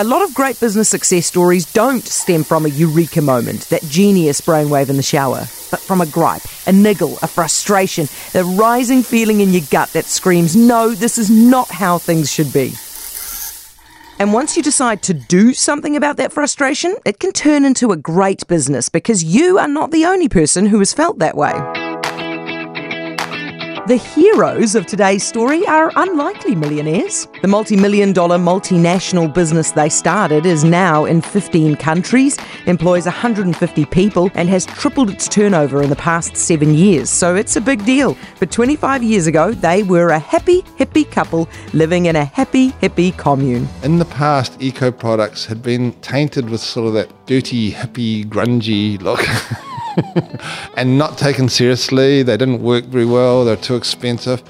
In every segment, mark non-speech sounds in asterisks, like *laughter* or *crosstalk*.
A lot of great business success stories don't stem from a eureka moment, that genius brainwave in the shower, but from a gripe, a niggle, a frustration, a rising feeling in your gut that screams, no, this is not how things should be. And once you decide to do something about that frustration, it can turn into a great business because you are not the only person who has felt that way. The heroes of today's story are unlikely millionaires. The multi million dollar multinational business they started is now in 15 countries, employs 150 people, and has tripled its turnover in the past seven years. So it's a big deal. But 25 years ago, they were a happy, hippie couple living in a happy, hippie commune. In the past, eco products had been tainted with sort of that dirty, hippie, grungy look. *laughs* *laughs* and not taken seriously. They didn't work very well, they're too expensive.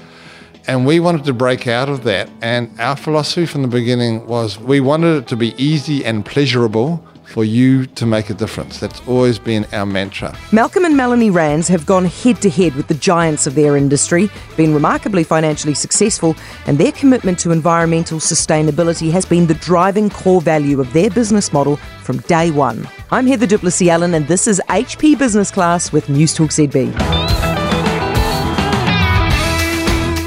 And we wanted to break out of that. And our philosophy from the beginning was we wanted it to be easy and pleasurable for you to make a difference. That's always been our mantra. Malcolm and Melanie Rands have gone head to head with the giants of their industry, been remarkably financially successful, and their commitment to environmental sustainability has been the driving core value of their business model from day one. I'm Heather du Plessis-Allen, and this is HP Business Class with Newstalk ZB.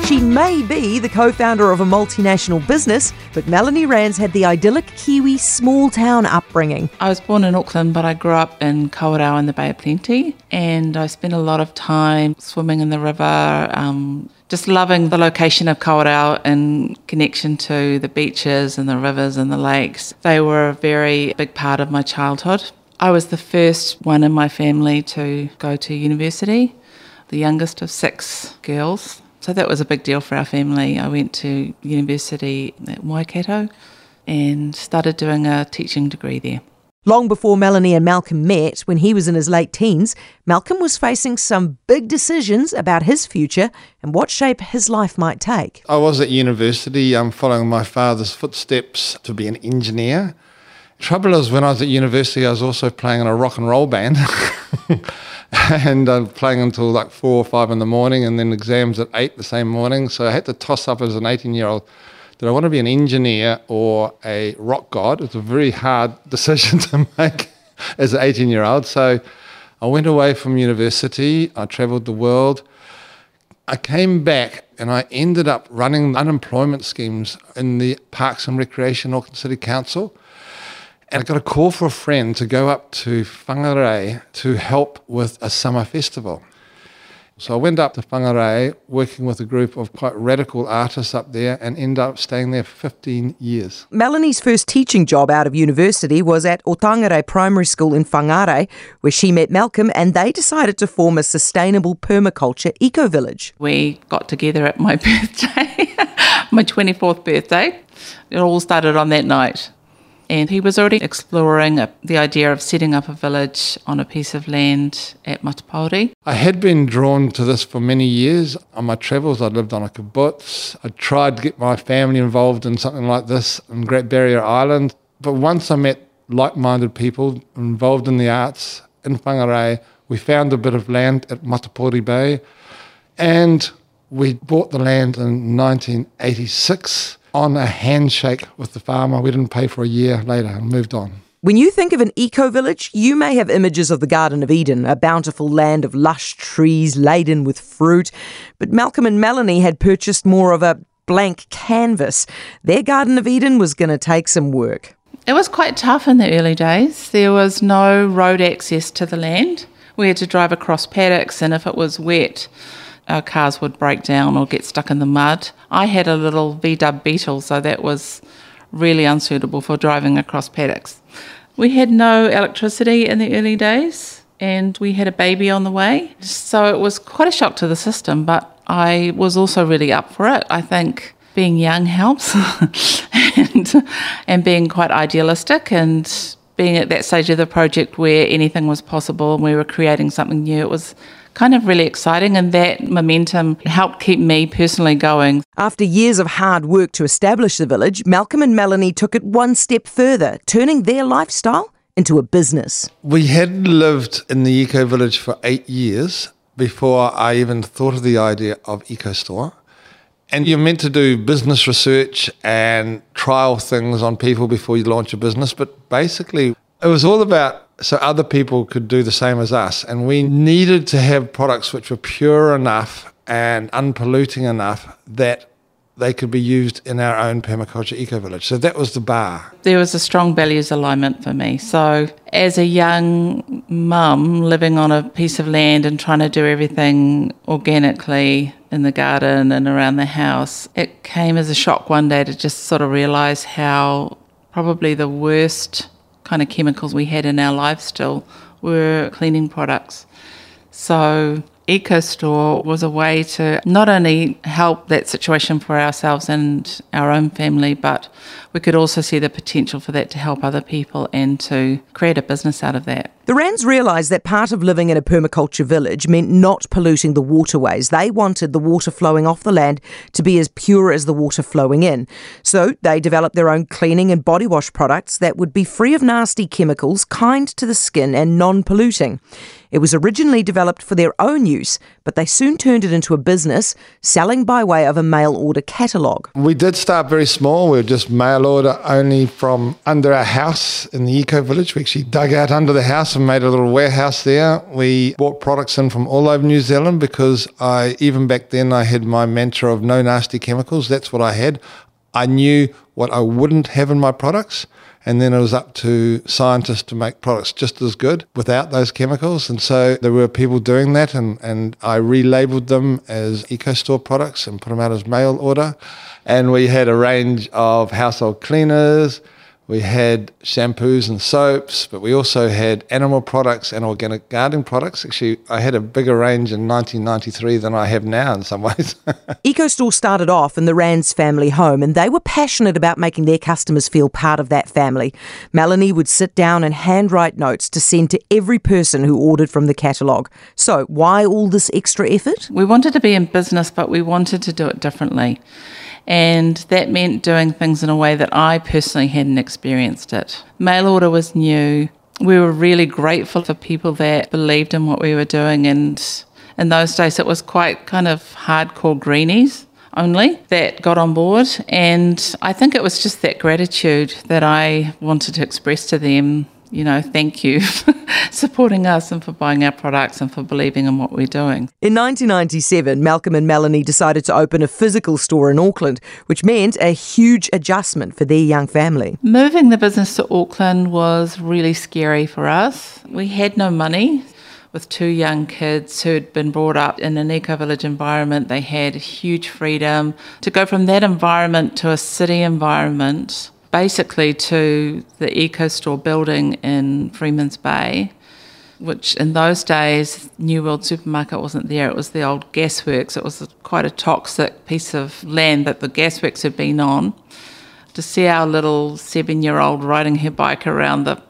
She may be the co founder of a multinational business, but Melanie Rands had the idyllic Kiwi small town upbringing. I was born in Auckland, but I grew up in Kawerau in the Bay of Plenty, and I spent a lot of time swimming in the river. Um, just loving the location of Kawerau in connection to the beaches and the rivers and the lakes. They were a very big part of my childhood. I was the first one in my family to go to university, the youngest of six girls. So that was a big deal for our family. I went to university at Waikato and started doing a teaching degree there. Long before Melanie and Malcolm met, when he was in his late teens, Malcolm was facing some big decisions about his future and what shape his life might take. I was at university um, following my father's footsteps to be an engineer. Trouble is, when I was at university, I was also playing in a rock and roll band. *laughs* and I'm playing until like four or five in the morning, and then exams at eight the same morning. So I had to toss up as an 18 year old. Did I want to be an engineer or a rock god? It's a very hard *laughs* decision to make as an 18 year old. So I went away from university. I traveled the world. I came back and I ended up running unemployment schemes in the Parks and Recreation Auckland City Council. And I got a call for a friend to go up to Whangarei to help with a summer festival. So I went up to Whangarei, working with a group of quite radical artists up there, and ended up staying there for 15 years. Melanie's first teaching job out of university was at Otangarei Primary School in Whangarei, where she met Malcolm, and they decided to form a sustainable permaculture eco village. We got together at my *laughs* birthday, my 24th birthday. It all started on that night and he was already exploring a, the idea of setting up a village on a piece of land at Matapouri. I had been drawn to this for many years. On my travels, I lived on a kibbutz. I tried to get my family involved in something like this in Great Barrier Island, but once I met like-minded people involved in the arts in Whangarei, we found a bit of land at Matapouri Bay, and we bought the land in 1986 on a handshake with the farmer. We didn't pay for a year later and moved on. When you think of an eco village, you may have images of the Garden of Eden, a bountiful land of lush trees laden with fruit. But Malcolm and Melanie had purchased more of a blank canvas. Their Garden of Eden was going to take some work. It was quite tough in the early days. There was no road access to the land. We had to drive across paddocks, and if it was wet, our cars would break down or get stuck in the mud. I had a little VW Beetle, so that was really unsuitable for driving across paddocks. We had no electricity in the early days, and we had a baby on the way. So it was quite a shock to the system, but I was also really up for it. I think being young helps, *laughs* and, and being quite idealistic and being at that stage of the project where anything was possible and we were creating something new. It was kind of really exciting, and that momentum helped keep me personally going. After years of hard work to establish the village, Malcolm and Melanie took it one step further, turning their lifestyle into a business. We had lived in the eco village for eight years before I even thought of the idea of eco store. And you're meant to do business research and trial things on people before you launch a business. But basically, it was all about so other people could do the same as us. And we needed to have products which were pure enough and unpolluting enough that they could be used in our own permaculture eco village. So that was the bar. There was a strong values alignment for me. So, as a young mum living on a piece of land and trying to do everything organically in the garden and around the house, it came as a shock one day to just sort of realize how probably the worst kind of chemicals we had in our life still were cleaning products. So, EcoStore was a way to not only help that situation for ourselves and our own family, but we could also see the potential for that to help other people and to create a business out of that. The Rands realised that part of living in a permaculture village meant not polluting the waterways. They wanted the water flowing off the land to be as pure as the water flowing in. So they developed their own cleaning and body wash products that would be free of nasty chemicals, kind to the skin, and non polluting. It was originally developed for their own use, but they soon turned it into a business, selling by way of a mail order catalogue. We did start very small. We were just mail order only from under our house in the eco village. We actually dug out under the house and made a little warehouse there. We bought products in from all over New Zealand because I, even back then, I had my mantra of no nasty chemicals. That's what I had. I knew what I wouldn't have in my products. And then it was up to scientists to make products just as good without those chemicals. And so there were people doing that, and, and I relabeled them as EcoStore products and put them out as mail order. And we had a range of household cleaners, we had shampoos and soaps, but we also had animal products and organic gardening products. Actually, I had a bigger range in 1993 than I have now in some *laughs* ways. EcoStore started off in the Rands family home, and they were passionate about making their customers feel part of that family. Melanie would sit down and handwrite notes to send to every person who ordered from the catalogue. So, why all this extra effort? We wanted to be in business, but we wanted to do it differently. And that meant doing things in a way that I personally hadn't experienced it. Mail order was new. We were really grateful for people that believed in what we were doing. And in those days, it was quite kind of hardcore greenies only that got on board. And I think it was just that gratitude that I wanted to express to them you know, thank you for *laughs* supporting us and for buying our products and for believing in what we're doing. In 1997, Malcolm and Melanie decided to open a physical store in Auckland, which meant a huge adjustment for their young family. Moving the business to Auckland was really scary for us. We had no money. With two young kids who'd been brought up in an eco village environment, they had huge freedom. To go from that environment to a city environment basically to the EcoStore building in Freeman's Bay, which in those days, New World Supermarket wasn't there. It was the old gasworks. It was quite a toxic piece of land that the gasworks had been on. To see our little seven year old riding her bike around the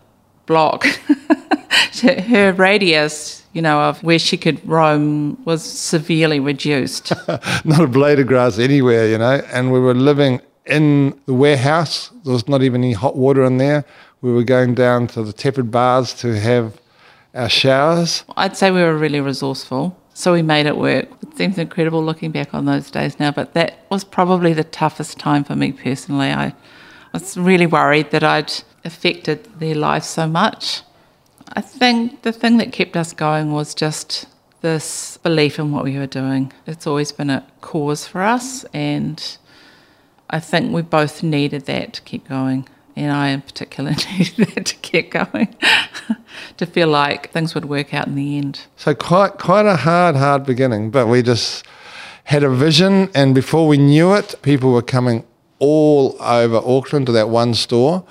block, *laughs* her radius, you know, of where she could roam was severely reduced. *laughs* Not a blade of grass anywhere, you know, and we were living in the warehouse. There was not even any hot water in there. We were going down to the Tepid Baths to have our showers. I'd say we were really resourceful. So we made it work. It seems incredible looking back on those days now, but that was probably the toughest time for me personally. I was really worried that I'd affected their life so much. I think the thing that kept us going was just this belief in what we were doing. It's always been a cause for us, and I think we both needed that to keep going. And I, in particular, *laughs* needed that to keep going, *laughs* to feel like things would work out in the end. So quite quite a hard, hard beginning, but we just had a vision, and before we knew it, people were coming all over Auckland to that one store.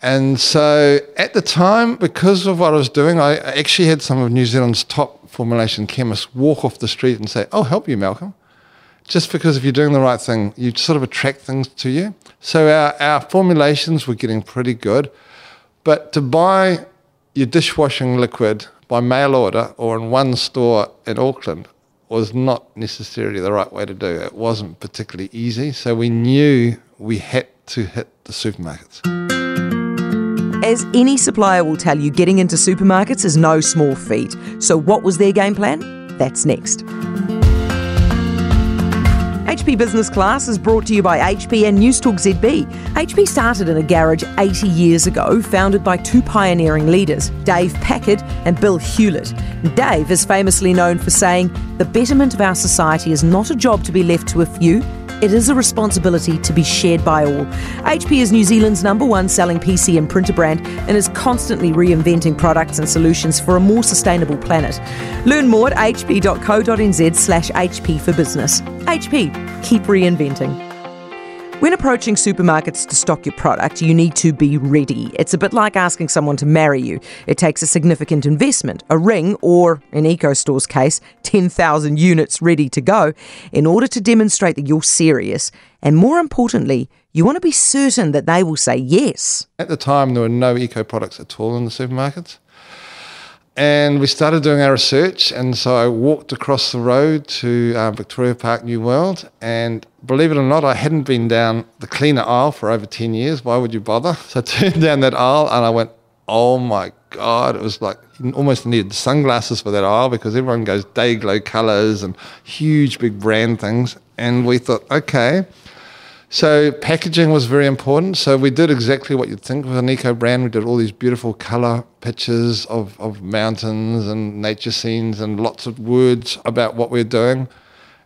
And so at the time, because of what I was doing, I actually had some of New Zealand's top formulation chemists walk off the street and say, I'll help you, Malcolm just because if you're doing the right thing, you sort of attract things to you. So our, our formulations were getting pretty good. But to buy your dishwashing liquid by mail order or in one store in Auckland was not necessarily the right way to do it. It wasn't particularly easy. So we knew we had to hit the supermarkets. As any supplier will tell you, getting into supermarkets is no small feat. So, what was their game plan? That's next. HP Business Class is brought to you by HP and Newstalk ZB. HP started in a garage 80 years ago, founded by two pioneering leaders, Dave Packard and Bill Hewlett. Dave is famously known for saying, The betterment of our society is not a job to be left to a few it is a responsibility to be shared by all. HP is New Zealand's number one selling PC and printer brand and is constantly reinventing products and solutions for a more sustainable planet. Learn more at hp.co.nz slash HP for business. HP, keep reinventing. When approaching supermarkets to stock your product, you need to be ready. It's a bit like asking someone to marry you. It takes a significant investment, a ring, or in EcoStore's case, 10,000 units ready to go, in order to demonstrate that you're serious. And more importantly, you want to be certain that they will say yes. At the time, there were no eco products at all in the supermarkets. And we started doing our research, and so I walked across the road to uh, Victoria Park New World. And believe it or not, I hadn't been down the cleaner aisle for over 10 years. Why would you bother? *laughs* So I turned down that aisle and I went, oh my God. It was like almost needed sunglasses for that aisle because everyone goes day glow colors and huge big brand things. And we thought, okay, so packaging was very important. So we did exactly what you'd think with an eco brand. We did all these beautiful color pictures of, of mountains and nature scenes and lots of words about what we're doing.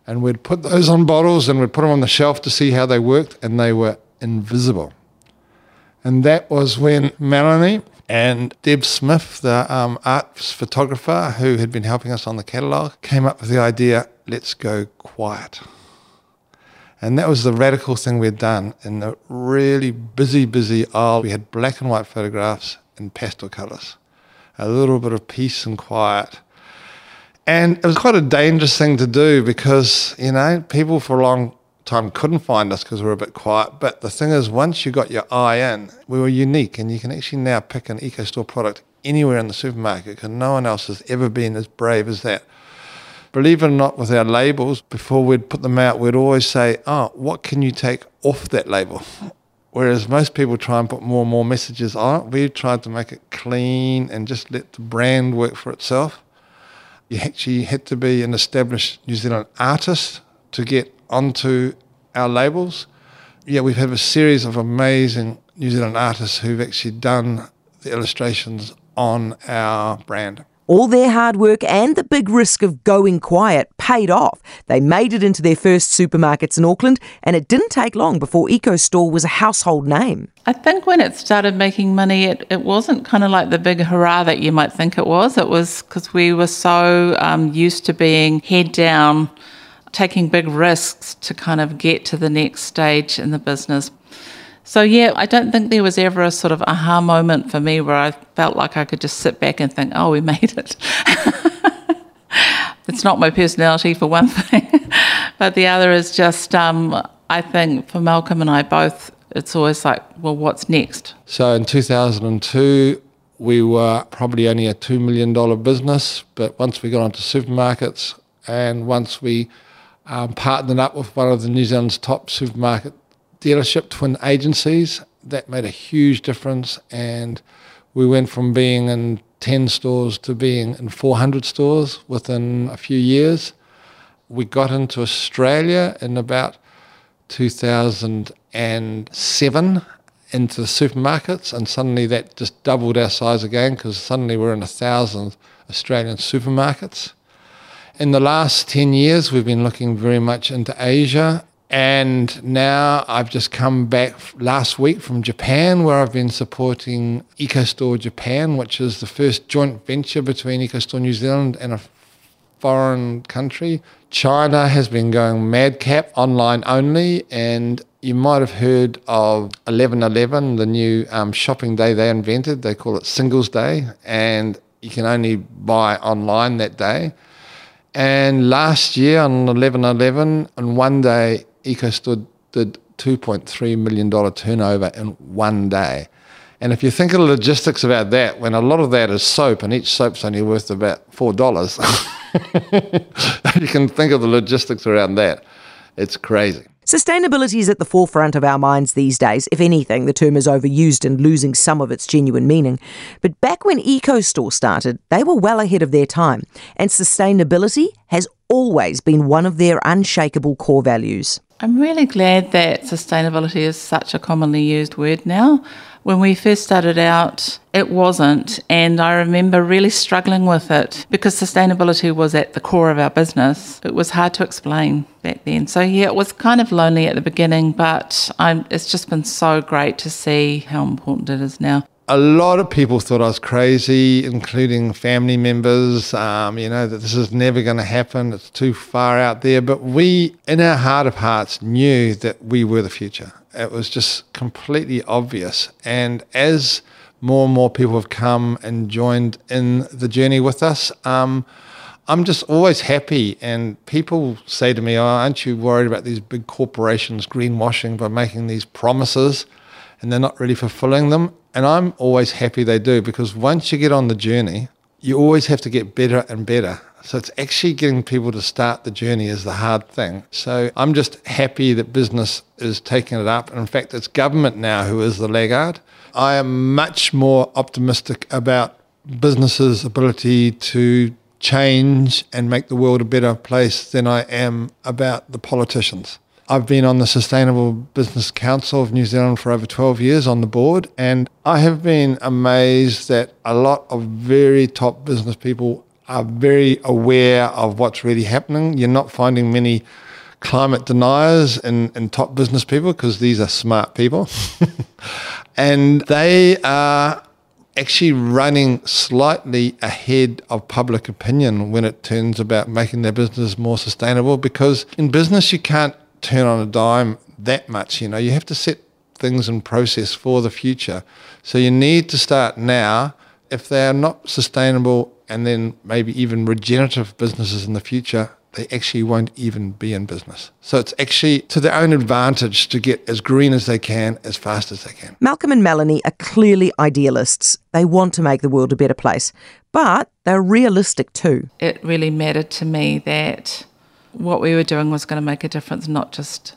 And we'd put those on bottles and we'd put them on the shelf to see how they worked, and they were invisible. And that was when Melanie and Deb Smith, the um, art photographer who had been helping us on the catalogue, came up with the idea let's go quiet. And that was the radical thing we'd done in the really busy, busy aisle. We had black and white photographs in pastel colours, a little bit of peace and quiet. And it was quite a dangerous thing to do because, you know, people for a long time couldn't find us because we were a bit quiet. But the thing is, once you got your eye in, we were unique and you can actually now pick an EcoStore product anywhere in the supermarket because no one else has ever been as brave as that believe it or not, with our labels, before we'd put them out, we'd always say, oh, what can you take off that label? Whereas most people try and put more and more messages on it, we tried to make it clean and just let the brand work for itself. You actually had to be an established New Zealand artist to get onto our labels. Yeah, we've had a series of amazing New Zealand artists who've actually done the illustrations on our brand. All their hard work and the big risk of going quiet paid off. They made it into their first supermarkets in Auckland, and it didn't take long before EcoStore was a household name. I think when it started making money, it, it wasn't kind of like the big hurrah that you might think it was. It was because we were so um, used to being head down, taking big risks to kind of get to the next stage in the business. So, yeah, I don't think there was ever a sort of aha moment for me where I felt like I could just sit back and think, oh, we *laughs* made it. it's not my personality, for one *laughs* thing. but the other is just, um, I think for Malcolm and I both, it's always like, well, what's next? So, in 2002, we were probably only a $2 million business, but once we got onto supermarkets and once we um, partnered up with one of the New Zealand's top supermarket dealership twin agencies. That made a huge difference, and we went from being in 10 stores to being in 400 stores within a few years. We got into Australia in about 2007 into the supermarkets, and suddenly that just doubled our size again because suddenly we're in a thousand Australian supermarkets. In the last 10 years, we've been looking very much into Asia and now I've just come back last week from Japan, where I've been supporting EcoStore Japan, which is the first joint venture between EcoStore New Zealand and a foreign country. China has been going madcap online only, and you might have heard of 1111, the new um, shopping day they invented. They call it Singles Day, and you can only buy online that day. And last year on 1111, on one day, EcoStore did $2.3 million turnover in one day. And if you think of the logistics about that, when a lot of that is soap and each soap's only worth about $4, *laughs* you can think of the logistics around that. It's crazy. Sustainability is at the forefront of our minds these days. If anything, the term is overused and losing some of its genuine meaning. But back when EcoStore started, they were well ahead of their time, and sustainability has always been one of their unshakable core values. I'm really glad that sustainability is such a commonly used word now. When we first started out, it wasn't, and I remember really struggling with it because sustainability was at the core of our business. It was hard to explain back then. So, yeah, it was kind of lonely at the beginning, but I'm, it's just been so great to see how important it is now a lot of people thought I was crazy, including family members. Um, you know that this is never going to happen. It's too far out there. But we, in our heart of hearts, knew that we were the future. It was just completely obvious. And as more and more people have come and joined in the journey with us, um, I'm just always happy. And people say to me, "Oh, aren't you worried about these big corporations greenwashing by making these promises?" and they're not really fulfilling them. And I'm always happy they do because once you get on the journey, you always have to get better and better. So it's actually getting people to start the journey is the hard thing. So I'm just happy that business is taking it up. And in fact, it's government now who is the laggard. I am much more optimistic about businesses' ability to change and make the world a better place than I am about the politicians. I've been on the Sustainable Business Council of New Zealand for over 12 years on the board, and I have been amazed that a lot of very top business people are very aware of what's really happening. You're not finding many climate deniers in, in top business people because these are smart people. *laughs* and they are actually running slightly ahead of public opinion when it turns about making their business more sustainable because in business you can't turn on a dime that much. You know, you have to set things in process for the future. So you need to start now. If they are not sustainable and then maybe even regenerative businesses in the future, they actually won't even be in business. So it's actually to their own advantage to get as green as they can, as fast as they can. Malcolm and Melanie are clearly idealists. They want to make the world a better place, but they're realistic too. It really mattered to me that what we were doing was going to make a difference, not just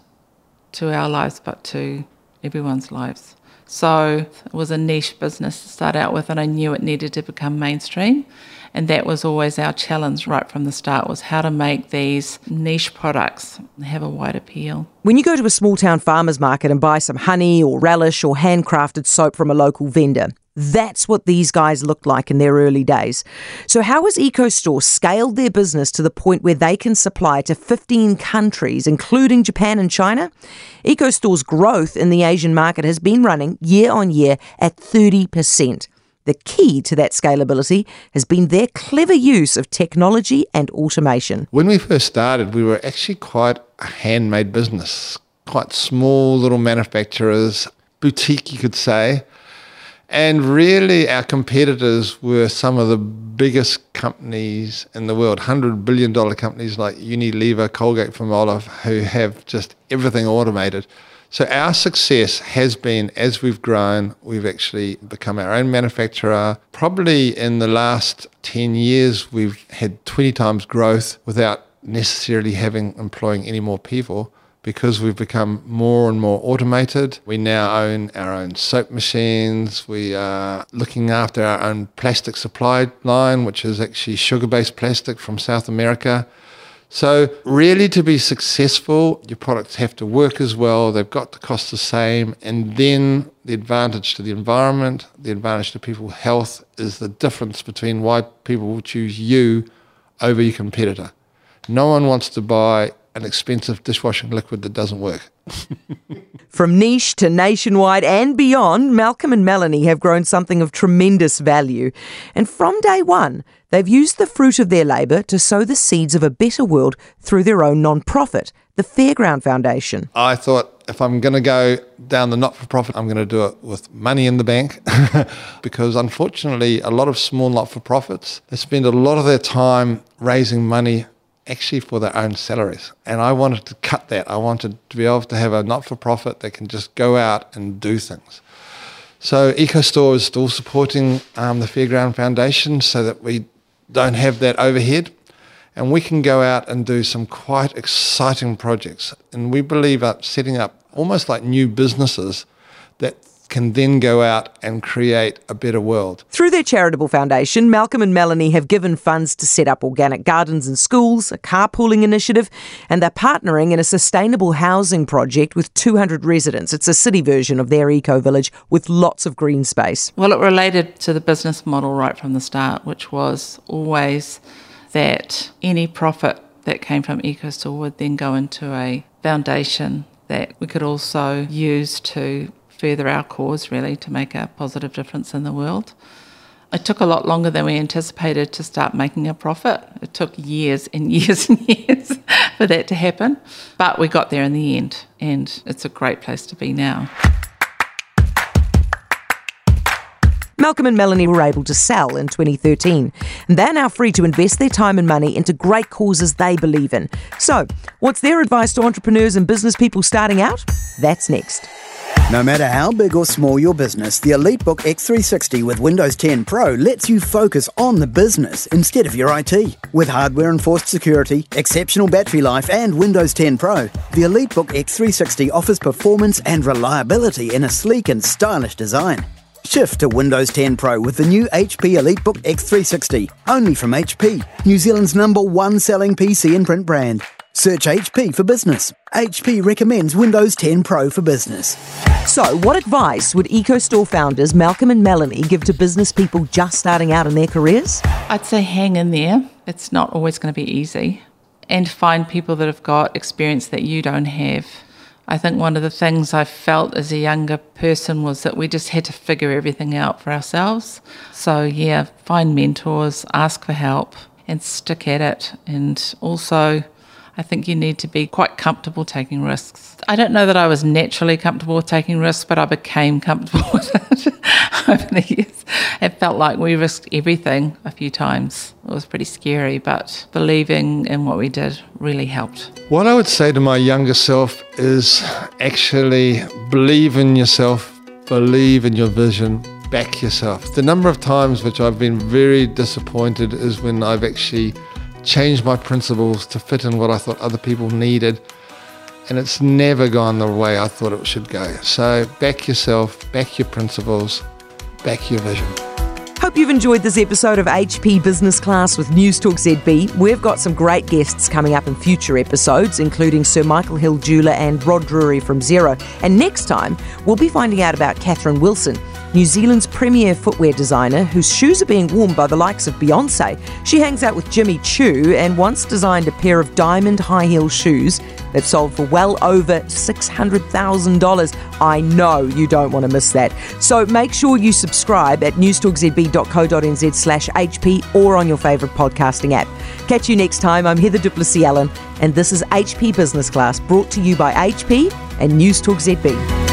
to our lives, but to everyone's lives. So it was a niche business to start out with, and I knew it needed to become mainstream. And that was always our challenge right from the start was how to make these niche products have a wide appeal. When you go to a small town farmer's market and buy some honey or relish or handcrafted soap from a local vendor, that's what these guys looked like in their early days. So, how has EcoStore scaled their business to the point where they can supply to 15 countries, including Japan and China? EcoStore's growth in the Asian market has been running year on year at 30%. The key to that scalability has been their clever use of technology and automation. When we first started, we were actually quite a handmade business, quite small little manufacturers, boutique, you could say. And really, our competitors were some of the biggest companies in the world, $100 billion companies like Unilever, Colgate Palmolive, who have just everything automated. So our success has been as we've grown, we've actually become our own manufacturer. Probably in the last 10 years, we've had 20 times growth without necessarily having employing any more people because we've become more and more automated. We now own our own soap machines. We are looking after our own plastic supply line, which is actually sugar based plastic from South America. So, really, to be successful, your products have to work as well, they've got to cost the same, and then the advantage to the environment, the advantage to people's health is the difference between why people will choose you over your competitor. No one wants to buy an expensive dishwashing liquid that doesn't work. *laughs* From niche to nationwide and beyond, Malcolm and Melanie have grown something of tremendous value. And from day one, they've used the fruit of their labour to sow the seeds of a better world through their own non-profit, the Fairground Foundation. I thought if I'm going to go down the not for profit, I'm going to do it with money in the bank *laughs* because unfortunately, a lot of small not for profits, they spend a lot of their time raising money actually for their own salaries. And I wanted to cut that. I wanted to be able to have a not for profit that can just go out and do things. So EcoStore is still supporting um, the Fairground Foundation so that we don't have that overhead. And we can go out and do some quite exciting projects. And we believe up setting up almost like new businesses that can then go out and create a better world. Through their charitable foundation, Malcolm and Melanie have given funds to set up organic gardens in schools, a carpooling initiative, and they're partnering in a sustainable housing project with 200 residents. It's a city version of their eco village with lots of green space. Well, it related to the business model right from the start, which was always that any profit that came from EcoStore would then go into a foundation that we could also use to further our cause, really, to make a positive difference in the world. It took a lot longer than we anticipated to start making a profit. It took years and *laughs* years and years for that to happen. But we got there in the end, and it's a great place to be now. Malcolm and Melanie were able to sell in 2013. And they're now free to invest their time and money into great causes they believe in. So, what's their advice to entrepreneurs and business people starting out? That's next. No matter how big or small your business, the EliteBook X360 with Windows 10 Pro lets you focus on the business instead of your IT. With hardware enforced security, exceptional battery life, and Windows 10 Pro, the EliteBook X360 offers performance and reliability in a sleek and stylish design. Shift to Windows 10 Pro with the new HP EliteBook X360, only from HP, New Zealand's number one selling PC and print brand. Search HP for business. HP recommends Windows 10 Pro for business. So, what advice would EcoStore founders Malcolm and Melanie give to business people just starting out in their careers? I'd say hang in there. It's not always going to be easy. And find people that have got experience that you don't have. I think one of the things I felt as a younger person was that we just had to figure everything out for ourselves. So, yeah, find mentors, ask for help, and stick at it. And also, I think you need to be quite comfortable taking risks. I don't know that I was naturally comfortable with taking risks, but I became comfortable *laughs* with it *laughs* over the years. It felt like we risked everything a few times. It was pretty scary, but believing in what we did really helped. What I would say to my younger self is actually believe in yourself, believe in your vision, back yourself. The number of times which I've been very disappointed is when I've actually changed my principles to fit in what I thought other people needed. And it's never gone the way I thought it should go. So back yourself, back your principles, back your vision. Hope you've enjoyed this episode of HP Business Class with Newstalk ZB. We've got some great guests coming up in future episodes, including Sir Michael Hill Jeweller and Rod Drury from Xero. And next time, we'll be finding out about Kathryn Wilson, New Zealand's premier footwear designer whose shoes are being worn by the likes of Beyonce. She hangs out with Jimmy Choo and once designed a pair of diamond high heel shoes that sold for well over $600,000. I know you don't want to miss that. So make sure you subscribe at newstalkzb.co.nz slash HP or on your favourite podcasting app. Catch you next time. I'm Heather du Plessis-Allen, and this is HP Business Class brought to you by HP and Newstalk ZB.